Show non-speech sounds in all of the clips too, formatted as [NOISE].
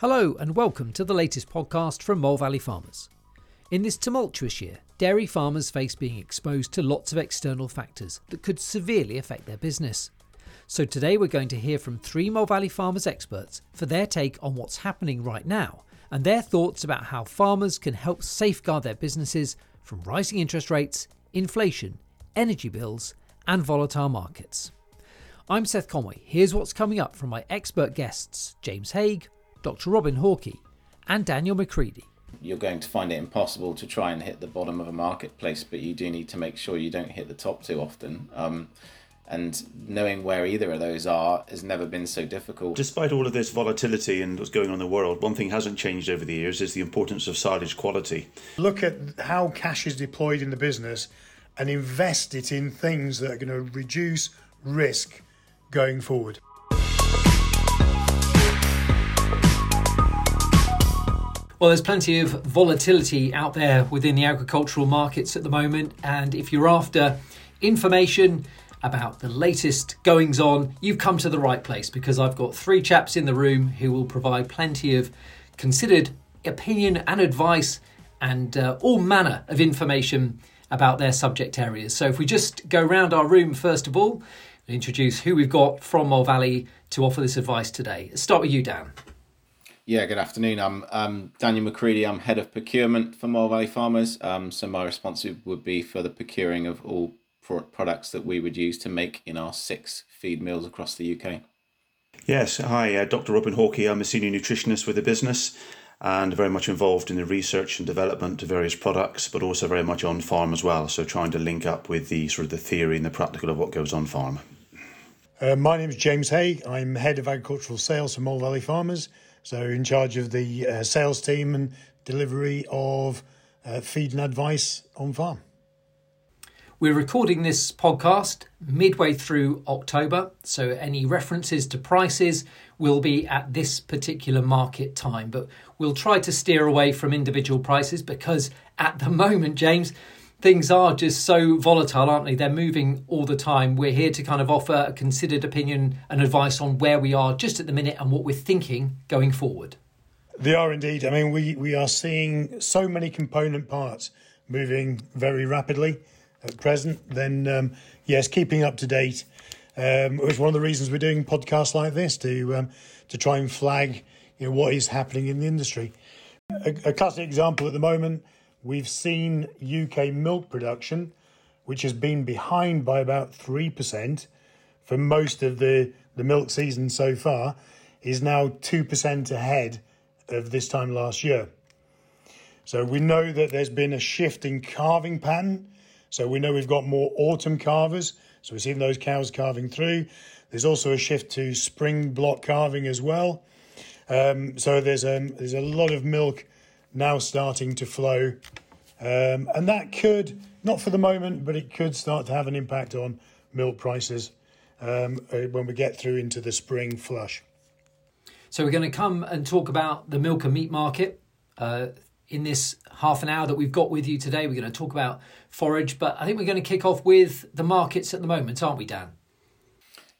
Hello, and welcome to the latest podcast from Mole Valley Farmers. In this tumultuous year, dairy farmers face being exposed to lots of external factors that could severely affect their business. So today we're going to hear from three Mole Valley Farmers experts for their take on what's happening right now and their thoughts about how farmers can help safeguard their businesses from rising interest rates, inflation, energy bills, and volatile markets. I'm Seth Conway. Here's what's coming up from my expert guests James Hague, Dr. Robin Hawkey, and Daniel McCreadie. You're going to find it impossible to try and hit the bottom of a marketplace, but you do need to make sure you don't hit the top too often. Um, and knowing where either of those are has never been so difficult. Despite all of this volatility and what's going on in the world, one thing hasn't changed over the years is the importance of silage quality. Look at how cash is deployed in the business and invest it in things that are going to reduce risk going forward. Well, there's plenty of volatility out there within the agricultural markets at the moment, and if you're after information about the latest goings on, you've come to the right place because I've got three chaps in the room who will provide plenty of considered opinion and advice and uh, all manner of information about their subject areas. So, if we just go round our room first of all, introduce who we've got from Mole Valley to offer this advice today. Let's start with you, Dan. Yeah, good afternoon. I'm um, Daniel McCreadie. I'm head of procurement for Mole Valley Farmers. Um, so my responsibility would be for the procuring of all products that we would use to make in our six feed mills across the UK. Yes, hi, uh, Dr. Robin Hawkey. I'm a senior nutritionist with the business and very much involved in the research and development of various products, but also very much on farm as well. So trying to link up with the sort of the theory and the practical of what goes on farm. Uh, my name is James Hague. I'm head of agricultural sales for Mole Valley Farmers. So, in charge of the uh, sales team and delivery of uh, feed and advice on farm. We're recording this podcast midway through October, so any references to prices will be at this particular market time. But we'll try to steer away from individual prices because at the [LAUGHS] moment, James, things are just so volatile, aren't they? They're moving all the time. We're here to kind of offer a considered opinion and advice on where we are just at the minute and what we're thinking going forward. They are indeed. I mean, we, we are seeing so many component parts moving very rapidly at present. Then, um, yes, keeping up to date um, is one of the reasons we're doing podcasts like this to um, to try and flag you know, what is happening in the industry. A, a classic example at the moment we've seen UK milk production, which has been behind by about 3% for most of the, the milk season so far, is now 2% ahead of this time last year. So we know that there's been a shift in calving pattern. So we know we've got more autumn calvers. So we're seeing those cows calving through. There's also a shift to spring block calving as well. Um, so there's a, um, there's a lot of milk now starting to flow. Um, and that could, not for the moment, but it could start to have an impact on milk prices um, uh, when we get through into the spring flush. So, we're going to come and talk about the milk and meat market. Uh, in this half an hour that we've got with you today, we're going to talk about forage, but I think we're going to kick off with the markets at the moment, aren't we, Dan?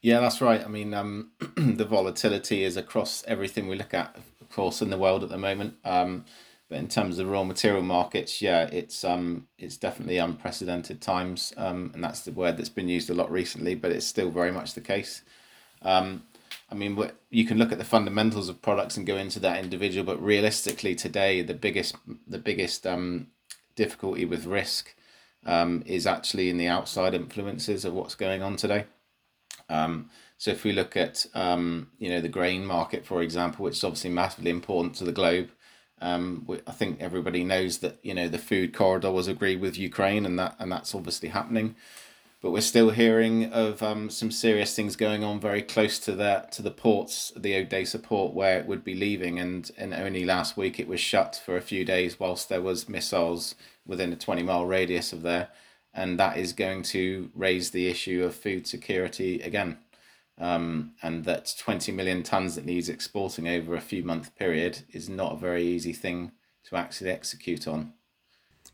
Yeah, that's right. I mean, um, [CLEARS THROAT] the volatility is across everything we look at, of course, in the world at the moment. Um, but in terms of raw material markets, yeah, it's um it's definitely unprecedented times, um, and that's the word that's been used a lot recently. But it's still very much the case. Um, I mean, you can look at the fundamentals of products and go into that individual, but realistically, today the biggest the biggest um difficulty with risk um is actually in the outside influences of what's going on today. Um, so if we look at um, you know the grain market, for example, which is obviously massively important to the globe, um, I think everybody knows that you know the food corridor was agreed with Ukraine, and that and that's obviously happening. But we're still hearing of um, some serious things going on very close to the to the ports, the Odessa port, where it would be leaving, and and only last week it was shut for a few days whilst there was missiles within a twenty mile radius of there, and that is going to raise the issue of food security again um, and that 20 million tons that needs exporting over a few month period is not a very easy thing to actually execute on.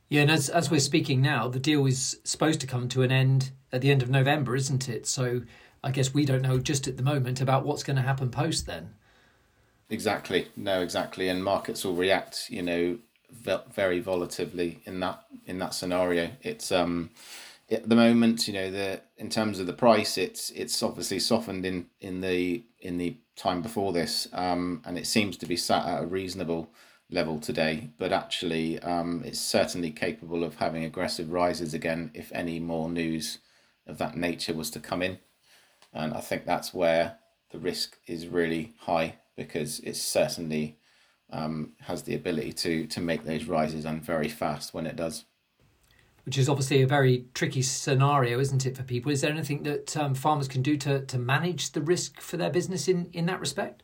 Yeah, and as, as we're speaking now, the deal is supposed to come to an end at the end of November, isn't it? So I guess we don't know just at the moment about what's going to happen post then. Exactly. No, exactly. And markets will react, you know, very volatilely in that in that scenario. It's um at the moment, you know, the in terms of the price, it's it's obviously softened in in the in the time before this, um, and it seems to be sat at a reasonable level today. But actually, um, it's certainly capable of having aggressive rises again if any more news of that nature was to come in, and I think that's where the risk is really high because it certainly um, has the ability to to make those rises and very fast when it does. Which is obviously a very tricky scenario, isn't it, for people? Is there anything that um, farmers can do to, to manage the risk for their business in, in that respect?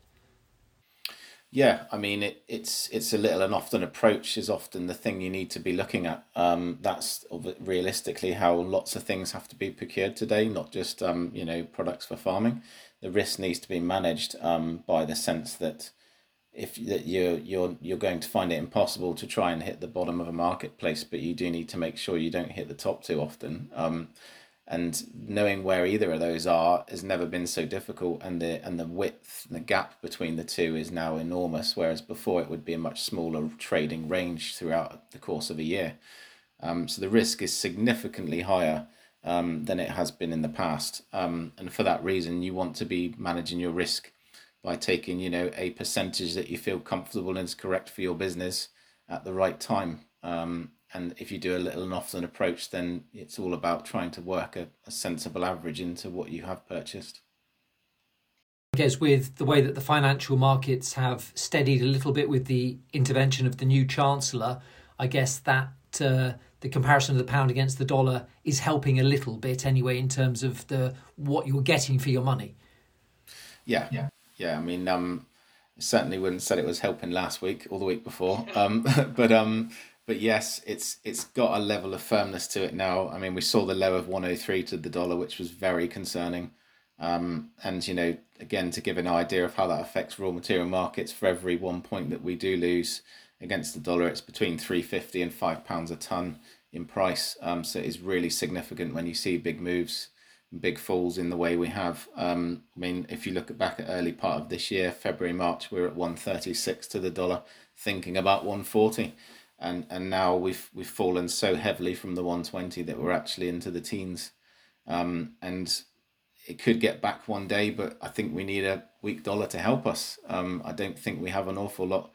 Yeah, I mean it, it's it's a little and often approach is often the thing you need to be looking at. Um, that's realistically how lots of things have to be procured today, not just um, you know products for farming the risk needs to be managed um, by the sense that if that you're you're you're going to find it impossible to try and hit the bottom of a marketplace, but you do need to make sure you don't hit the top too often. Um, and knowing where either of those are has never been so difficult, and the and the width, and the gap between the two is now enormous. Whereas before it would be a much smaller trading range throughout the course of a year. Um, so the risk is significantly higher um, than it has been in the past. Um, and for that reason, you want to be managing your risk by taking, you know, a percentage that you feel comfortable and is correct for your business at the right time. Um, and if you do a little and often approach, then it's all about trying to work a, a sensible average into what you have purchased. I guess with the way that the financial markets have steadied a little bit with the intervention of the new chancellor, I guess that uh, the comparison of the pound against the dollar is helping a little bit anyway in terms of the what you're getting for your money. Yeah, yeah, yeah. I mean, um, certainly wouldn't said it was helping last week or the week before. Um, [LAUGHS] but um, but yes, it's it's got a level of firmness to it now. I mean, we saw the low of one hundred three to the dollar, which was very concerning. Um, and you know, again, to give an idea of how that affects raw material markets, for every one point that we do lose against the dollar, it's between three fifty and five pounds a ton in price. Um, so it is really significant when you see big moves, big falls in the way we have. Um, I mean, if you look back at early part of this year, February, March, we are at one thirty six to the dollar, thinking about one forty. And, and now we've we've fallen so heavily from the 120 that we're actually into the teens um, and it could get back one day, but I think we need a weak dollar to help us. Um, I don't think we have an awful lot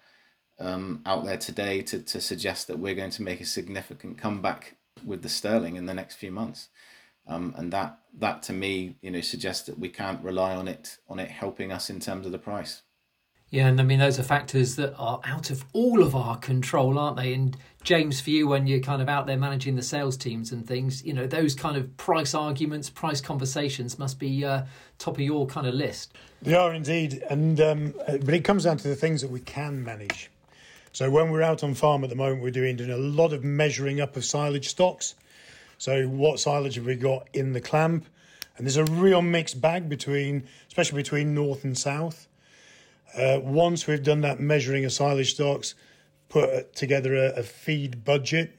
um, out there today to, to suggest that we're going to make a significant comeback with the sterling in the next few months. Um, and that that to me, you know, suggests that we can't rely on it on it helping us in terms of the price. Yeah, and I mean those are factors that are out of all of our control, aren't they? And James, for you, when you're kind of out there managing the sales teams and things, you know, those kind of price arguments, price conversations must be uh, top of your kind of list. They are indeed, and um, but it comes down to the things that we can manage. So when we're out on farm at the moment, we're doing, doing a lot of measuring up of silage stocks. So what silage have we got in the clamp? And there's a real mixed bag between, especially between north and south. Uh, once we've done that measuring of silage stocks, put together a, a feed budget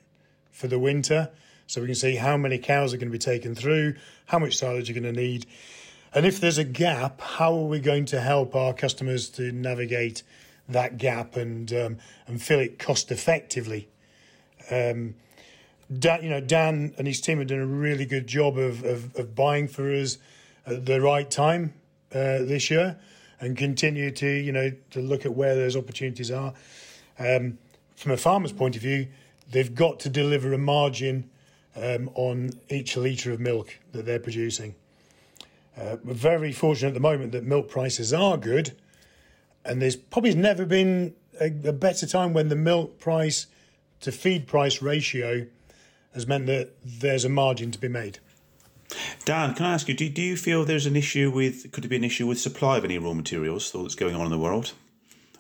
for the winter, so we can see how many cows are going to be taken through, how much silage you're going to need, and if there's a gap, how are we going to help our customers to navigate that gap and um, and fill it cost effectively. Um, Dan, you know, Dan and his team have done a really good job of, of, of buying for us at the right time uh, this year, and continue to you know to look at where those opportunities are. Um, from a farmer's point of view, they've got to deliver a margin um, on each litre of milk that they're producing. Uh, we're very fortunate at the moment that milk prices are good, and there's probably never been a, a better time when the milk price to feed price ratio has meant that there's a margin to be made. Dan, can I ask you, do, do you feel there's an issue with, could it be an issue with supply of any raw materials, that's going on in the world?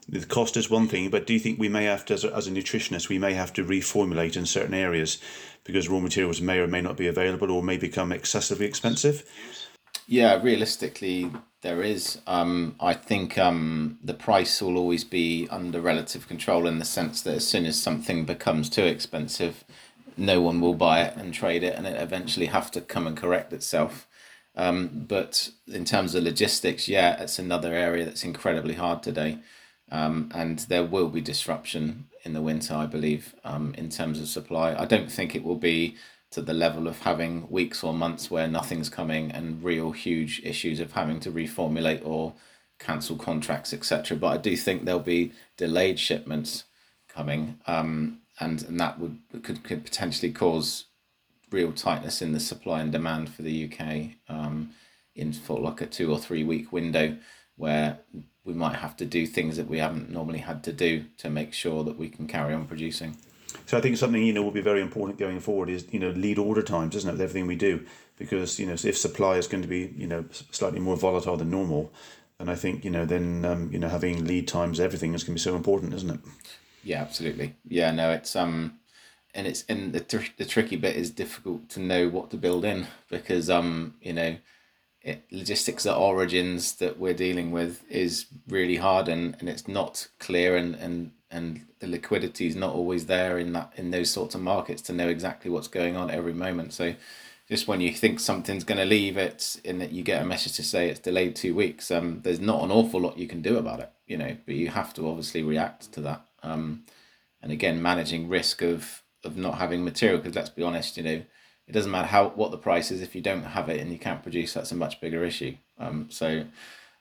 The cost is one thing, but do you think we may have to, as a, as a nutritionist, we may have to reformulate in certain areas because raw materials may or may not be available or may become excessively expensive? Yeah, realistically, there is. Um, I think um, the price will always be under relative control in the sense that as soon as something becomes too expensive, no one will buy it and trade it, and it eventually have to come and correct itself. Um, but in terms of logistics, yeah, it's another area that's incredibly hard today. um, and there will be disruption in the winter, I believe, um, in terms of supply. I don't think it will be to the level of having weeks or months where nothing's coming and real huge issues of having to reformulate or cancel contracts, etc. But I do think there'll be delayed shipments coming, um, and and that would could could potentially cause real tightness in the supply and demand for the UK um, in for like a two or three week window where we might have to do things that we haven't normally had to do to make sure that we can carry on producing. So I think something you know will be very important going forward is you know lead order times, isn't it, with everything we do? Because you know if supply is going to be you know slightly more volatile than normal, then I think you know then um, you know having lead times, everything is going to be so important, isn't it? Yeah, absolutely. Yeah, no, it's um, and it's and the tr- the tricky bit is difficult to know what to build in because um, you know it, logistics at origins that we're dealing with is really hard and, and it's not clear and, and and the liquidity is not always there in that in those sorts of markets to know exactly what's going on every moment so just when you think something's going to leave it in that you get a message to say it's delayed two weeks um there's not an awful lot you can do about it you know but you have to obviously react to that um and again managing risk of of not having material because let's be honest you know it doesn't matter how what the price is if you don't have it and you can't produce that's a much bigger issue. Um, so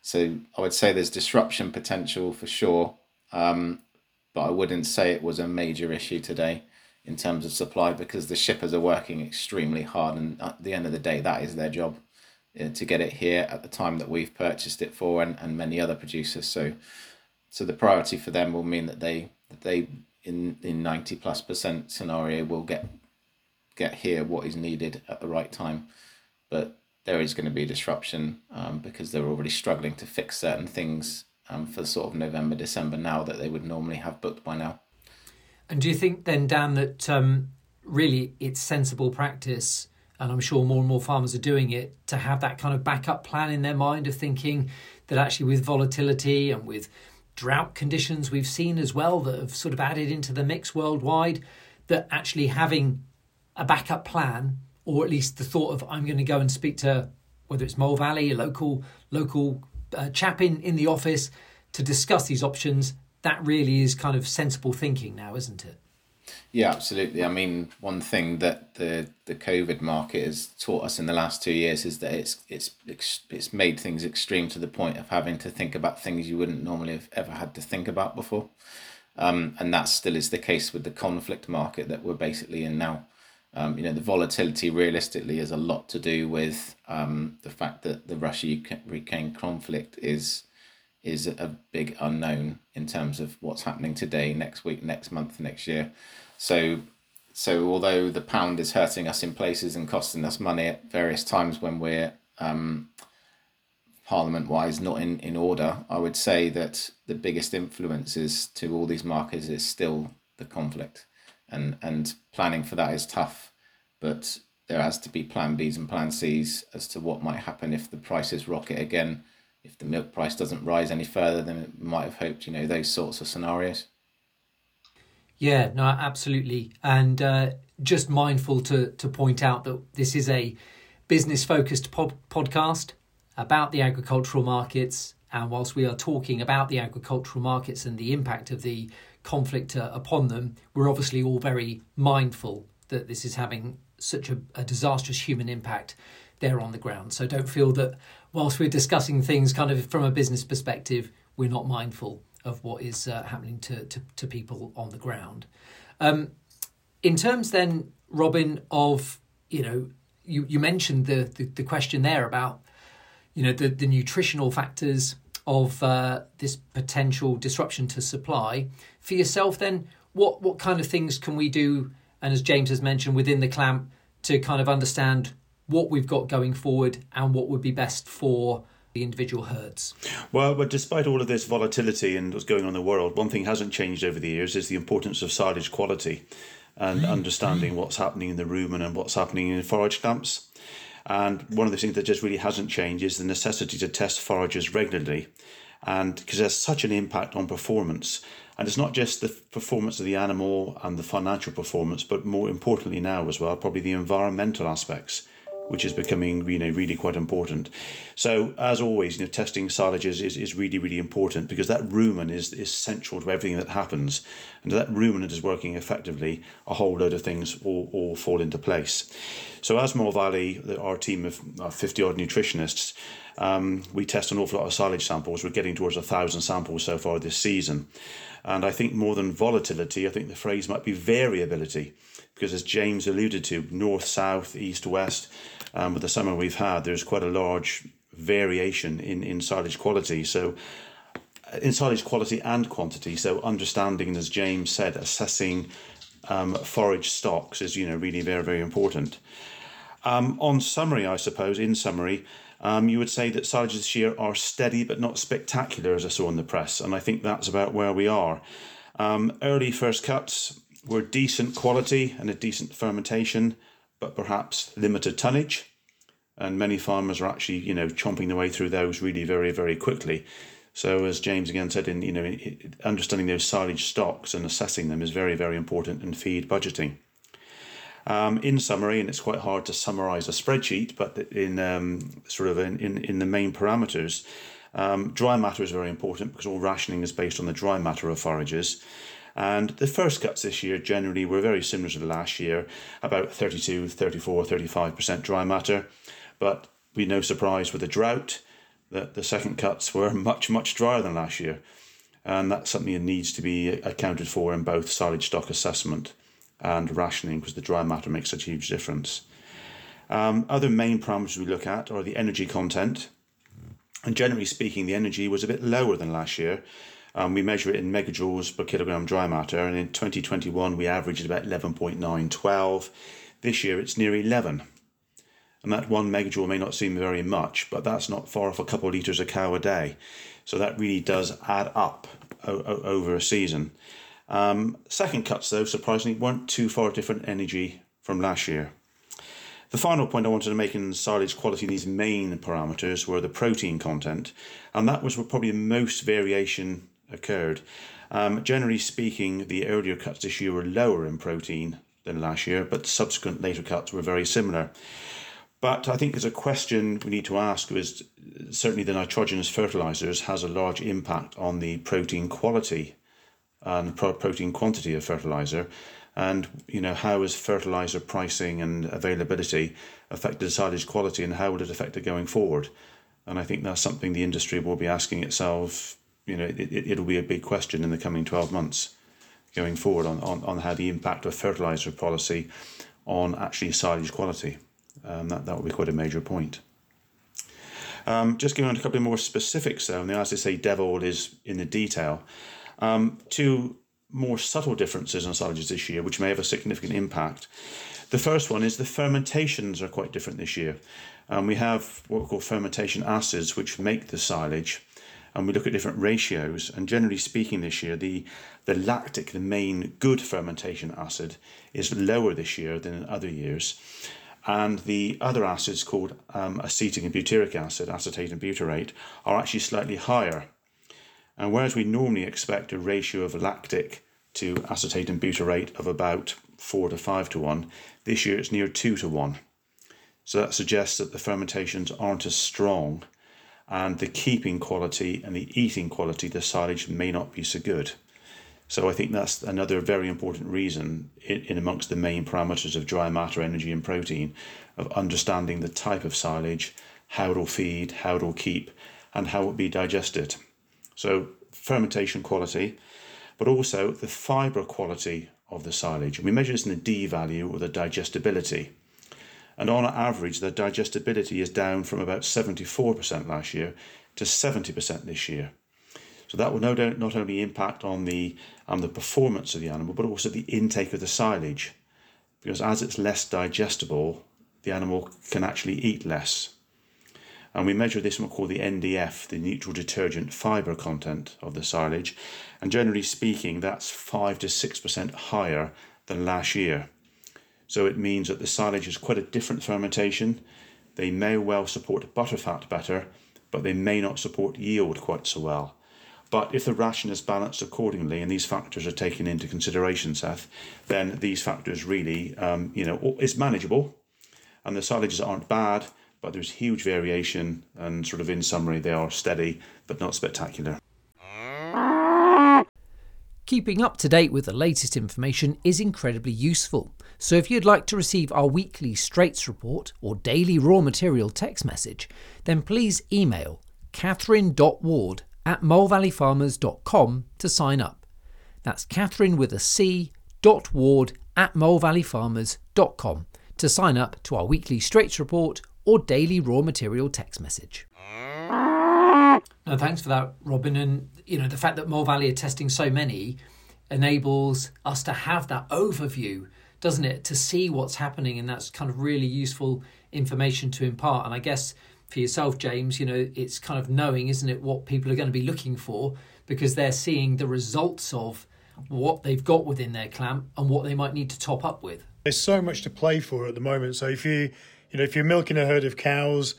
so i would say there's disruption potential for sure um, but i wouldn't say it was a major issue today in terms of supply because the shippers are working extremely hard and at the end of the day that is their job uh, to get it here at the time that we've purchased it for and, and many other producers. So so the priority for them will mean that they they in in 90 plus percent scenario will get get here what is needed at the right time. But there is going to be disruption um, because they're already struggling to fix certain things um, for sort of November, December now that they would normally have booked by now. And do you think then, Dan, that um, really it's sensible practice, and I'm sure more and more farmers are doing it, to have that kind of backup plan in their mind of thinking that actually with volatility and with drought conditions we've seen as well that have sort of added into the mix worldwide, that actually having a backup plan, or at least the thought of I'm going to go and speak to whether it's Mole Valley, a local local uh, chap in, in the office to discuss these options. That really is kind of sensible thinking now, isn't it? Yeah, absolutely. I mean, one thing that the the COVID market has taught us in the last two years is that it's it's it's made things extreme to the point of having to think about things you wouldn't normally have ever had to think about before, um, and that still is the case with the conflict market that we're basically in now. Um, you know, the volatility realistically is a lot to do with um, the fact that the Russia-Ukraine conflict is is a big unknown in terms of what's happening today, next week, next month, next year. So, so although the pound is hurting us in places and costing us money at various times when we're um, parliament wise not in, in order, I would say that the biggest influences to all these markets is still the conflict and and planning for that is tough. But there has to be plan Bs and plan Cs as to what might happen if the prices rocket again, if the milk price doesn't rise any further than it might have hoped. You know those sorts of scenarios. Yeah, no, absolutely, and uh, just mindful to to point out that this is a business focused pod- podcast about the agricultural markets. And whilst we are talking about the agricultural markets and the impact of the conflict uh, upon them, we're obviously all very mindful that this is having such a, a, disastrous human impact there on the ground. So don't feel that whilst we're discussing things kind of from a business perspective, we're not mindful of what is uh, happening to, to, to, people on the ground. Um, in terms then, Robin, of, you know, you, you mentioned the, the, the question there about, you know, the, the nutritional factors of uh, this potential disruption to supply. For yourself, then, what what kind of things can we do? And as James has mentioned, within the clamp, to kind of understand what we've got going forward and what would be best for the individual herds. Well, but despite all of this volatility and what's going on in the world, one thing hasn't changed over the years is the importance of silage quality and mm. understanding what's happening in the rumen and what's happening in forage clamps. And one of the things that just really hasn't changed is the necessity to test forages regularly. And because there's such an impact on performance. And it's not just the performance of the animal and the financial performance, but more importantly now as well, probably the environmental aspects. Which is becoming you know really quite important. So as always, you know, testing silages is, is really really important because that rumen is is central to everything that happens, and that ruminant is working effectively. A whole load of things all, all fall into place. So as Mole Valley, our team of fifty odd nutritionists. Um, we test an awful lot of silage samples. We're getting towards a thousand samples so far this season. And I think more than volatility, I think the phrase might be variability. Because as James alluded to, north, south, east, west, um, with the summer we've had, there's quite a large variation in, in silage quality. So in silage quality and quantity. So understanding, as James said, assessing um, forage stocks is you know really very very important. Um, on summary, I suppose, in summary, um, you would say that silages this year are steady but not spectacular, as I saw in the press, and I think that's about where we are. Um, early first cuts were decent quality and a decent fermentation, but perhaps limited tonnage. And many farmers are actually, you know, chomping their way through those really very, very quickly. So, as James again said, in you know, understanding those silage stocks and assessing them is very, very important in feed budgeting. Um, in summary, and it's quite hard to summarize a spreadsheet, but in um, sort of in, in, in, the main parameters, um, dry matter is very important because all rationing is based on the dry matter of forages. And the first cuts this year generally were very similar to the last year, about 32, 34, 35% dry matter. But be no surprise with the drought that the second cuts were [LAUGHS] much, much drier than last year. And that's something that needs to be accounted for in both silage stock assessment and rationing because the dry matter makes such a huge difference. Um, other main parameters we look at are the energy content. And generally speaking, the energy was a bit lower than last year. Um, we measure it in megajoules per kilogram dry matter, and in 2021 we averaged about 11.912. This year it's near 11. And that one megajoule may not seem very much, but that's not far off a couple of litres of cow a day. So that really does add up o- o- over a season. Um, second cuts, though, surprisingly, weren't too far different energy from last year. The final point I wanted to make in silage quality, these main parameters, were the protein content, and that was probably the most variation occurred. Um, generally speaking, the earlier cuts this year were lower in protein than last year, but subsequent later cuts were very similar. But I think there's a question we need to ask is certainly the nitrogenous fertilizers has a large impact on the protein quality and protein quantity of fertilizer and you know how is fertilizer pricing and availability affected the silage quality and how would it affect it going forward and i think that's something the industry will be asking itself you know it, it'll be a big question in the coming 12 months going forward on, on, on how the impact of fertilizer policy on actually silage quality um, that, that will be quite a major point um, just giving on a couple of more specifics though and as I say devil is in the detail um, two more subtle differences in silages this year, which may have a significant impact. The first one is the fermentations are quite different this year. Um, we have what we call fermentation acids, which make the silage, and we look at different ratios. And generally speaking, this year, the, the lactic, the main good fermentation acid, is lower this year than in other years. And the other acids called um, acetic and butyric acid, acetate and butyrate, are actually slightly higher. And whereas we normally expect a ratio of lactic to acetate and butyrate of about 4 to 5 to 1, this year it's near 2 to 1. So that suggests that the fermentations aren't as strong and the keeping quality and the eating quality, the silage may not be so good. So I think that's another very important reason in, amongst the main parameters of dry matter, energy and protein of understanding the type of silage, how it'll feed, how it'll keep, and how it'll be digested. So fermentation quality, but also the fibre quality of the silage. We measure this in the D value or the digestibility. And on average, the digestibility is down from about 74% last year to 70% this year. So that will no doubt not only impact on the um, the performance of the animal, but also the intake of the silage, because as it's less digestible, the animal can actually eat less. And we measure this what we call the NDF, the neutral detergent fibre content of the silage. And generally speaking, that's 5 to 6% higher than last year. So it means that the silage is quite a different fermentation. They may well support butterfat better, but they may not support yield quite so well. But if the ration is balanced accordingly and these factors are taken into consideration, Seth, then these factors really, um, you know, it's manageable and the silages aren't bad, but there's huge variation, and sort of in summary, they are steady but not spectacular. Keeping up to date with the latest information is incredibly useful. So if you'd like to receive our weekly Straights report or daily raw material text message, then please email catherine.ward at molevalleyfarmers.com to sign up. That's Catherine with a C dot ward at molevalleyfarmers.com to sign up to our weekly Straights report or daily raw material text message. No, thanks for that, Robin. And you know the fact that Mole Valley are testing so many enables us to have that overview, doesn't it? To see what's happening, and that's kind of really useful information to impart. And I guess for yourself, James, you know, it's kind of knowing, isn't it, what people are going to be looking for because they're seeing the results of what they've got within their clamp and what they might need to top up with. There's so much to play for at the moment. So if you, you know, if you're milking a herd of cows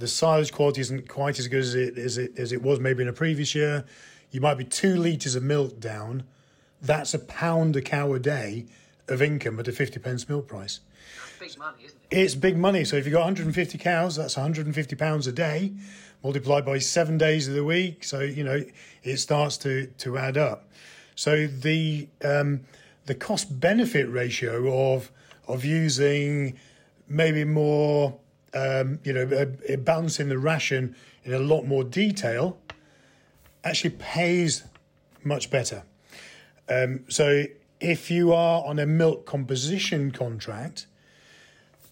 the silage quality isn't quite as good as it as it as it was maybe in a previous year. You might be two litres of milk down. That's a pound a cow a day of income at a 50 pence milk price. That's big money, isn't it? It's big money. So if you've got 150 cows, that's 150 pounds a day, multiplied by seven days of the week. So you know it starts to to add up. So the um, the cost benefit ratio of of using maybe more um, you know, uh, balancing the ration in a lot more detail actually pays much better. Um, so if you are on a milk composition contract,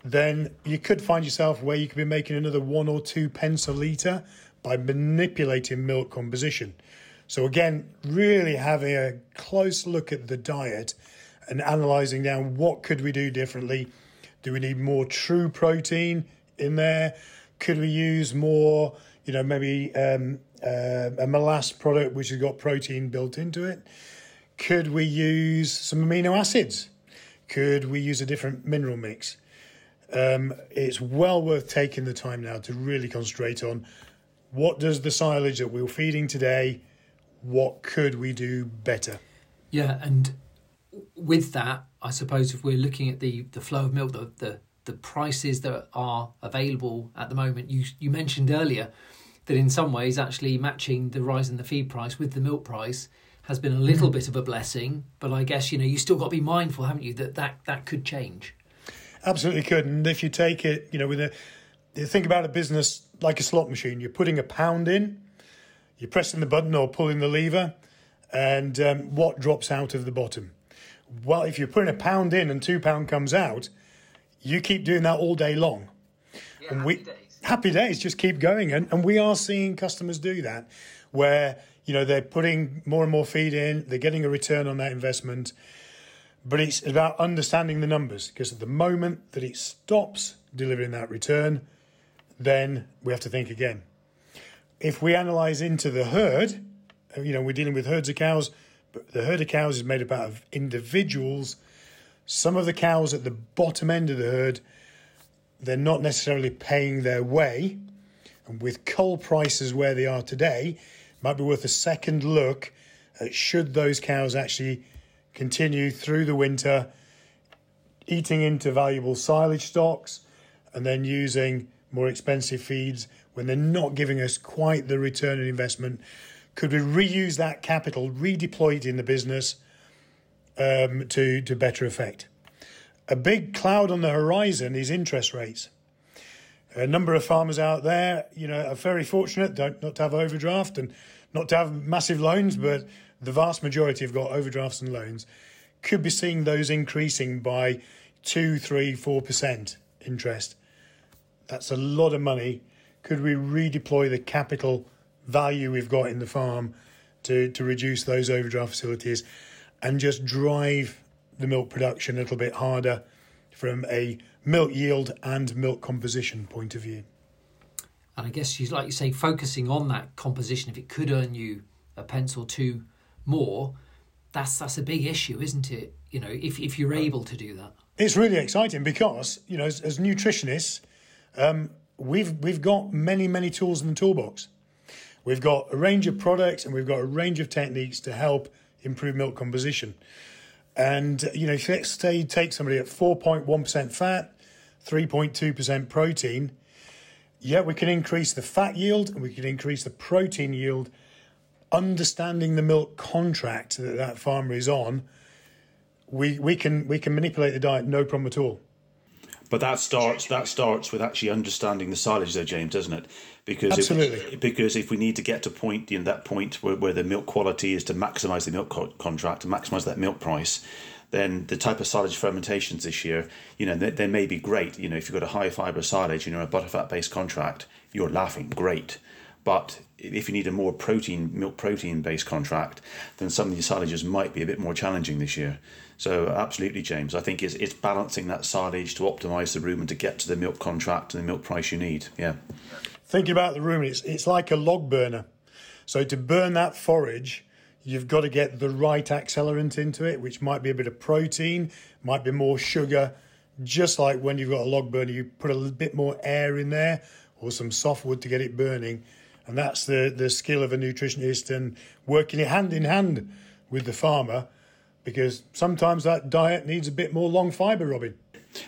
then you could find yourself where you could be making another one or two pence a litre by manipulating milk composition. So again, really having a close look at the diet and analysing down what could we do differently. Do we need more true protein? In there? Could we use more, you know, maybe um, uh, a molasse product which has got protein built into it? Could we use some amino acids? Could we use a different mineral mix? Um, it's well worth taking the time now to really concentrate on what does the silage that we're feeding today, what could we do better? Yeah, and with that, I suppose if we're looking at the the flow of milk, the the the prices that are available at the moment. You you mentioned earlier that in some ways actually matching the rise in the feed price with the milk price has been a little mm. bit of a blessing, but I guess you know you still got to be mindful, haven't you, that that that could change. Absolutely could, and if you take it, you know, with a think about a business like a slot machine, you're putting a pound in, you're pressing the button or pulling the lever, and um, what drops out of the bottom? Well, if you're putting a pound in and two pound comes out, you keep doing that all day long. Yeah, and we, happy days. Happy days, just keep going. And, and we are seeing customers do that where, you know, they're putting more and more feed in, they're getting a return on that investment. But it's about understanding the numbers because at the moment that it stops delivering that return, then we have to think again. If we analyze into the herd, you know, we're dealing with herds of cows, but the herd of cows is made up of individuals some of the cows at the bottom end of the herd, they're not necessarily paying their way. And with coal prices where they are today, might be worth a second look at should those cows actually continue through the winter eating into valuable silage stocks and then using more expensive feeds when they're not giving us quite the return on investment. Could we reuse that capital, redeploy it in the business, um, to, to better effect. A big cloud on the horizon is interest rates. A number of farmers out there, you know, are very fortunate don't not to have overdraft and not to have massive loans, but the vast majority have got overdrafts and loans. Could be seeing those increasing by two, three, four percent interest. That's a lot of money. Could we redeploy the capital value we've got in the farm to, to reduce those overdraft facilities? And just drive the milk production a little bit harder from a milk yield and milk composition point of view. And I guess you like you say, focusing on that composition, if it could earn you a pence or two more, that's that's a big issue, isn't it? You know, if if you're able to do that, it's really exciting because you know, as, as nutritionists, um, we've we've got many many tools in the toolbox. We've got a range of products and we've got a range of techniques to help improve milk composition. And, you know, if let's say you take somebody at 4.1% fat, 3.2% protein, yeah, we can increase the fat yield and we can increase the protein yield. Understanding the milk contract that that farmer is on, we, we can we can manipulate the diet no problem at all. But that starts that starts with actually understanding the silage, though, James, doesn't it? Because Absolutely. If, because if we need to get to point you know, that point where, where the milk quality is to maximise the milk co- contract to maximise that milk price, then the type of silage fermentations this year, you know, they, they may be great. You know, if you've got a high fibre silage, you know, a butterfat based contract, you're laughing, great. But if you need a more protein, milk protein based contract, then some of these silages might be a bit more challenging this year. So absolutely, James, I think it's, it's balancing that silage to optimise the rumen to get to the milk contract and the milk price you need. Yeah. Thinking about the rumen, it's, it's like a log burner. So to burn that forage, you've got to get the right accelerant into it, which might be a bit of protein, might be more sugar. Just like when you've got a log burner, you put a bit more air in there or some softwood to get it burning. And that's the, the skill of a nutritionist and working it hand in hand with the farmer because sometimes that diet needs a bit more long fibre, Robin.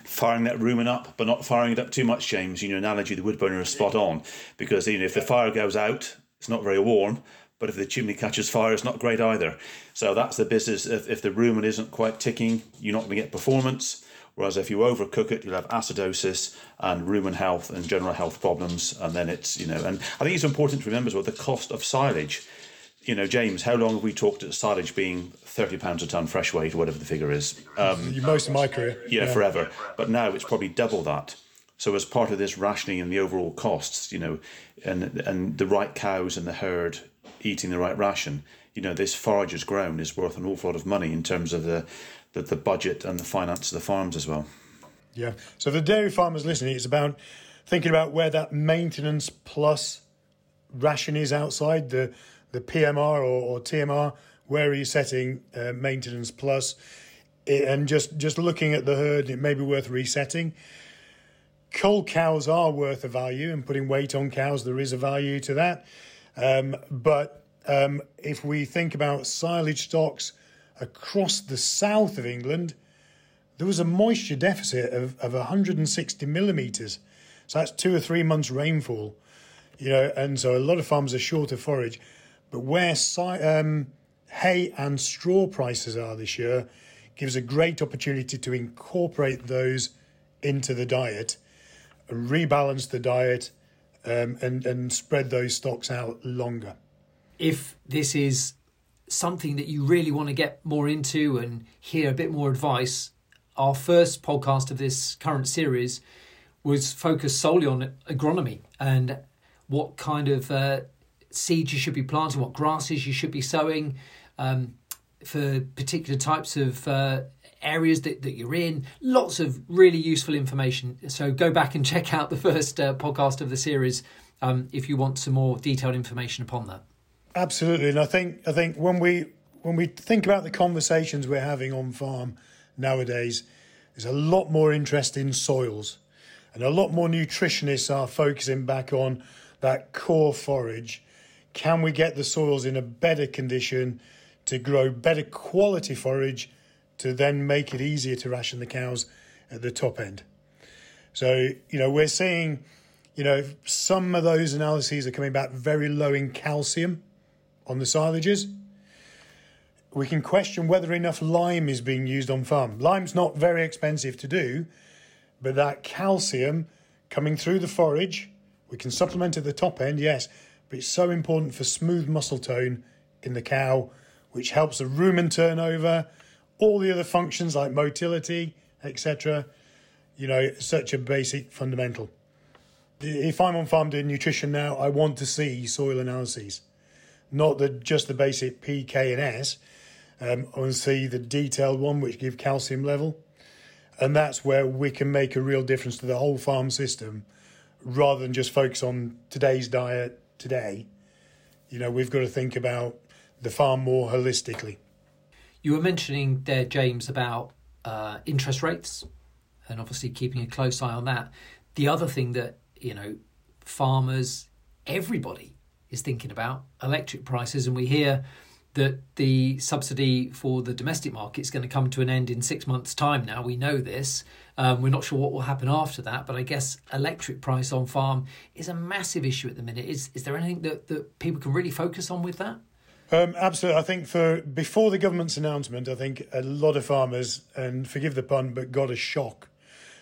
Firing that rumen up, but not firing it up too much, James. You know, analogy the wood burner is spot on because you know if the fire goes out, it's not very warm. But if the chimney catches fire, it's not great either. So that's the business. If, if the rumen isn't quite ticking, you're not going to get performance. Whereas if you overcook it, you'll have acidosis and rumen health and general health problems. And then it's, you know, and I think it's important to remember as well the cost of silage. You know, James, how long have we talked at silage being thirty pounds a ton fresh weight, or whatever the figure is? Um, Most of my career. yeah, forever. But now it's probably double that. So as part of this rationing and the overall costs, you know, and and the right cows and the herd eating the right ration, you know, this forager's grown is worth an awful lot of money in terms of the the, the budget and the finance of the farms as well. Yeah. So the dairy farmers listening, it's about thinking about where that maintenance plus ration is outside the the PMR or, or TMR. Where are you setting uh, maintenance plus? It, and just just looking at the herd, it may be worth resetting. Cull cows are worth a value, and putting weight on cows, there is a value to that. Um, but um, if we think about silage stocks across the south of England, there was a moisture deficit of, of 160 millimetres. So that's two or three months' rainfall, you know, and so a lot of farmers are short of forage. But where si- um, hay and straw prices are this year gives a great opportunity to incorporate those into the diet, rebalance the diet, um, and, and spread those stocks out longer. If this is something that you really want to get more into and hear a bit more advice, our first podcast of this current series was focused solely on agronomy and what kind of uh, seeds you should be planting, what grasses you should be sowing um, for particular types of uh, areas that, that you're in. Lots of really useful information. So go back and [LAUGHS] check out the first uh, podcast of the series um, if you want some more detailed information upon that. Absolutely, and I think I think when we when we think about the conversations we're having on farm nowadays, there's a lot more interest in soils, and a lot more nutritionists are focusing back on that core forage. Can we get the soils in a better condition to grow better quality forage to then make it easier to ration the cows at the top end? So you know we're seeing, you know, some of those analyses are coming back very low in calcium on the silages. We can question whether enough lime is being used on farm. Lime's not very expensive to do, but that calcium coming through the forage, we can supplement at the top end, yes, but it's so important for smooth muscle tone in the cow, which helps the rumen turnover, all the other functions like motility, etc. You know, such a basic fundamental. If I'm on farm doing nutrition now, I want to see soil analyses not the just the basic P, K, and S. Um, I want to see the detailed one, which give calcium level, and that's where we can make a real difference to the whole farm system, rather than just focus on today's diet today. You know, we've got to think about the farm more holistically. You were mentioning there, James, about uh, interest rates, and obviously keeping a close eye on that. The other thing that you know, farmers, everybody is thinking about electric prices, and we hear that the subsidy for the domestic market is going to come to an end in six months' time now. We know this. Um, we're not sure what will happen after that, but I guess electric price on farm is a massive issue at the minute. Is is there anything that, that people can really focus on with that? Um, absolutely. I think for before the government's announcement, I think a lot of farmers, and forgive the pun, but got a shock.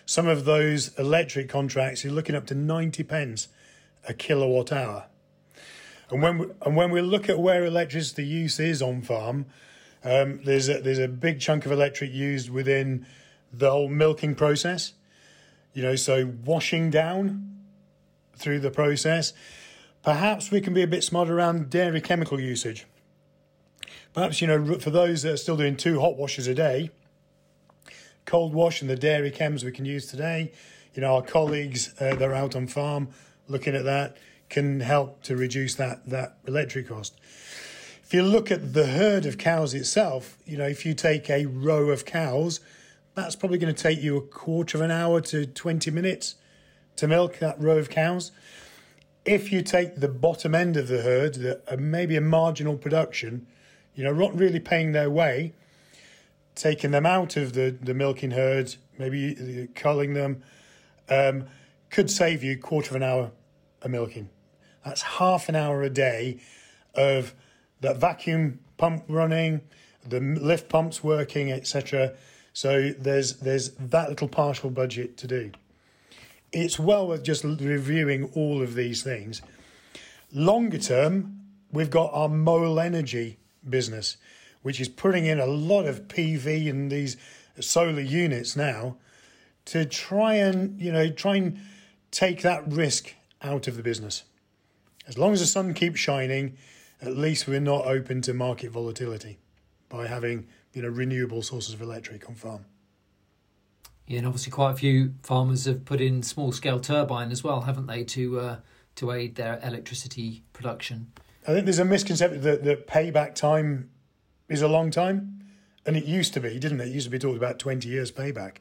Some of those electric contracts, you're looking up to 90 pence a kilowatt hour. And when we, and when we look at where electricity use is on farm, um, there's a, there's a big chunk of electric used within the whole milking process. You know, so washing down through the process. Perhaps we can be a bit smarter around dairy chemical usage. Perhaps you know, for those that are still doing two hot washes a day, cold wash and the dairy chems we can use today. You know, our colleagues uh, that are out on farm looking at that can help to reduce that that electric cost. If you look at the herd of cows itself, you know, if you take a row of cows, that's probably going to take you a quarter of an hour to 20 minutes to milk that row of cows. If you take the bottom end of the herd, the, uh, maybe a marginal production, you know, not really paying their way, taking them out of the, the milking herd, maybe uh, culling them, um, could save you a quarter of an hour of milking. That's half an hour a day of that vacuum pump running, the lift pumps working, etc. So there's there's that little partial budget to do. It's well worth just reviewing all of these things. Longer term, we've got our Mole Energy business, which is putting in a lot of PV and these solar units now to try and you know try and take that risk out of the business. As long as the sun keeps shining, at least we're not open to market volatility by having you know renewable sources of electric on farm. Yeah, and obviously quite a few farmers have put in small scale turbine as well, haven't they, to uh, to aid their electricity production. I think there's a misconception that, that payback time is a long time, and it used to be, didn't it? It used to be talked about 20 years payback.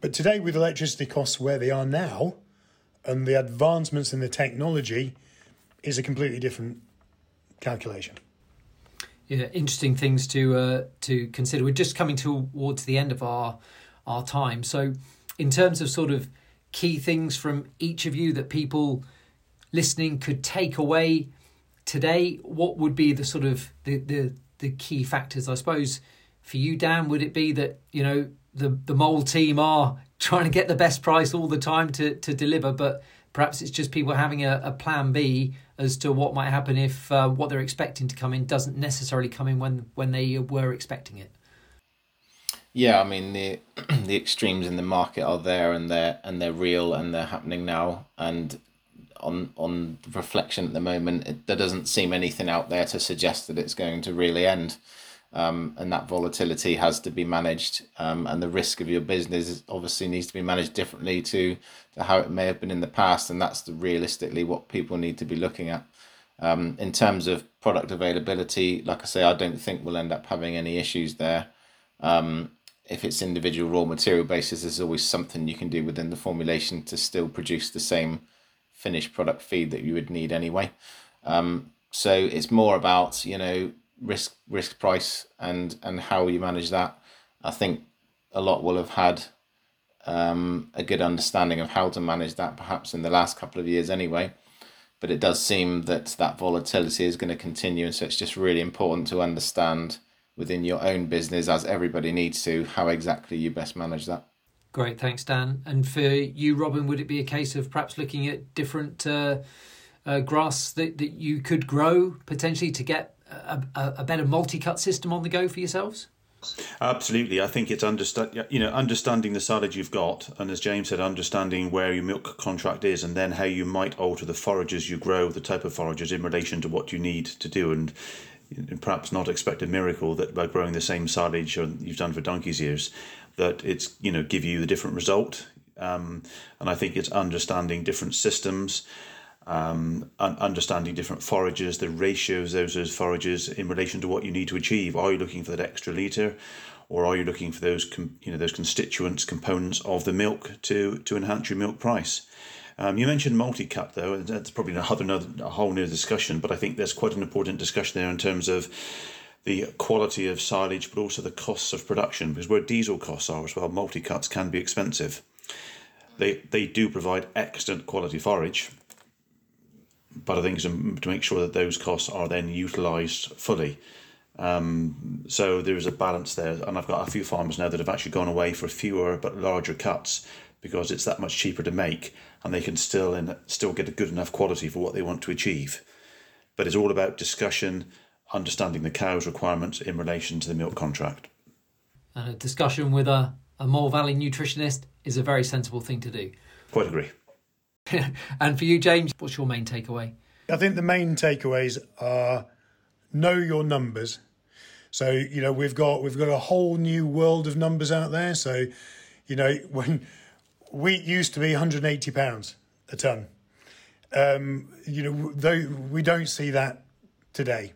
But today, with electricity costs where they are now, and the advancements in the technology, is a completely different calculation. Yeah, interesting things to uh, to consider. We're just coming towards the end of our our time. So, in terms of sort of key things from each of you that people listening could take away today, what would be the sort of the the, the key factors? I suppose for you, Dan, would it be that you know the the mole team are [LAUGHS] trying to get the best price all the time to to deliver, but perhaps it's just people having a, a plan B as to what might happen if uh, what they're expecting to come in doesn't necessarily come in when when they were expecting it. Yeah, I mean the [CLEARS THROAT] the extremes in the market are there and they're and they're real and they're happening now. And on on reflection at the moment, it, there doesn't seem anything out there to suggest that it's going to really end um, and that volatility has to be managed. Um, and the risk of your business obviously needs to be managed differently to, to how it may have been in the past. And that's the, realistically what people need to be looking at. Um, in terms of product availability, like I say, I don't think we'll end up having any issues there. Um, if it's individual raw material basis, there's always something you can do within the formulation to still produce the same finished product feed that you would need anyway. Um, so it's more about you know risk risk price and and how you manage that. I think a lot will have had um, a good understanding of how to manage that, perhaps in the last couple of years anyway. But it does seem that that volatility is going to continue, and so it's just really important to understand within your own business, as everybody needs to, how exactly you best manage that. Great, thanks, Dan. And for you, Robin, would it be a case of perhaps looking at different uh, uh, grass that, that you could grow potentially to get a, a, better multi-cut system on the go for yourselves? Absolutely, I think it's understand you know understanding the silage you've got, and as James said, understanding where your milk contract is, and then how you might alter the forages you grow, the type of forages in relation to what you need to do, and, perhaps not expect a miracle that by growing the same silage you've done for donkey's years, that it's you know give you the different result. Um, and I think it's understanding different systems um, understanding different forages, the ratios of those forages in relation to what you need to achieve. Are you looking for that extra litre, or are you looking for those you know those constituents components of the milk to to enhance your milk price? Um, you mentioned multi-cut though, and that's probably another, another a whole new discussion. But I think there's quite an important discussion there in terms of the quality of silage, but also the costs of production. Because where diesel costs are as well, multi-cuts can be expensive. They they do provide excellent quality forage, but I think to, to make sure that those costs are then utilised fully. Um, so there is a balance there, and I've got a few farmers now that have actually gone away for fewer but larger cuts because it's that much cheaper to make, and they can still and still get a good enough quality for what they want to achieve. But it's all about discussion, understanding the cow's requirements in relation to the milk contract. And a discussion with a, a Mole Valley nutritionist is a very sensible thing to do. Quite agree. [LAUGHS] and for you, James, what's your main takeaway? I think the main takeaways are know your numbers. So you know we've got we've got a whole new world of numbers out there. So you know [LAUGHS] when wheat used to be 180 pounds a ton, um, you know though we don't see that today.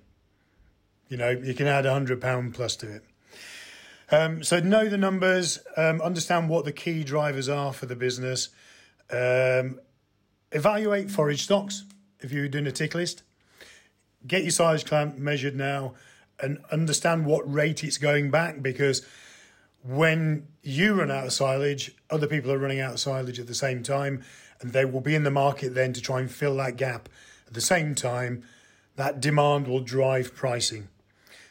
You know you can add hundred pound plus to it. Um, so know the numbers, um, understand what the key drivers are for the business. Um, evaluate forage stocks if you're doing a tick list. Get your silage clamp measured now and understand what rate it's going back because when you run out of silage, other people are running out of silage at the same time, and they will be in the market then to try and fill that gap. At the same time, that demand will drive pricing.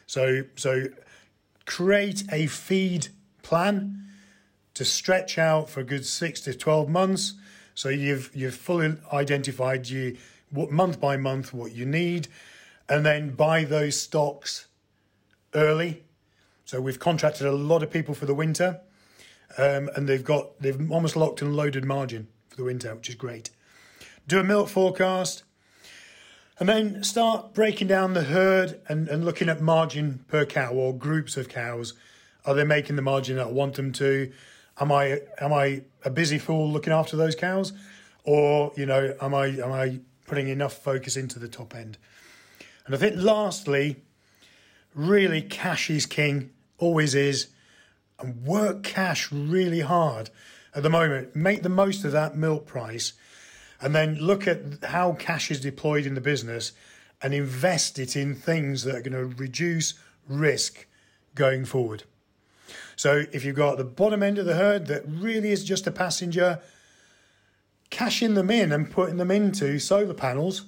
So, so create a feed plan to stretch out for a good six to twelve months. So you've you've fully identified you what month by month what you need, and then buy those stocks early. So we've contracted a lot of people for the winter, um, and they've got they've almost locked and loaded margin for the winter, which is great. Do a milk forecast, and then start breaking down the herd and, and looking at margin per cow or groups of cows. Are they making the margin that I want them to? Am I am I a busy fool looking after those cows, or you know am I am I putting enough focus into the top end? And I think lastly, really cash is king, always is, and work cash really hard at the moment. Make the most of that milk price, and then look at how cash is deployed in the business and invest it in things that are going to reduce risk going forward. So if you've got the bottom end of the herd that really is just a passenger, cashing them in and putting them into solar panels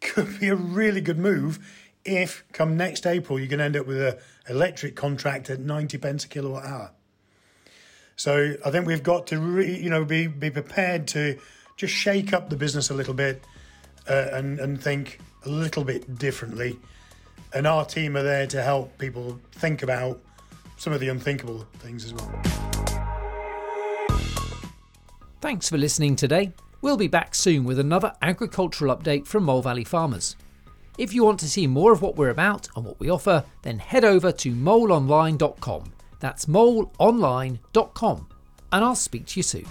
could be a really good move if come next April you're going to end up with an electric contract at 90 pence a kilowatt hour. So I think we've got to re, you know be be prepared to just shake up the business a little bit uh, and and think a little bit differently. And our team are there to help people think about some of the unthinkable things as well. Thanks for listening today. We'll be back soon with another agricultural update from Mole Valley Farmers. If you want to see more of what we're about and what we offer, then head over to moleonline.com. That's moleonline.com, and I'll speak to you soon.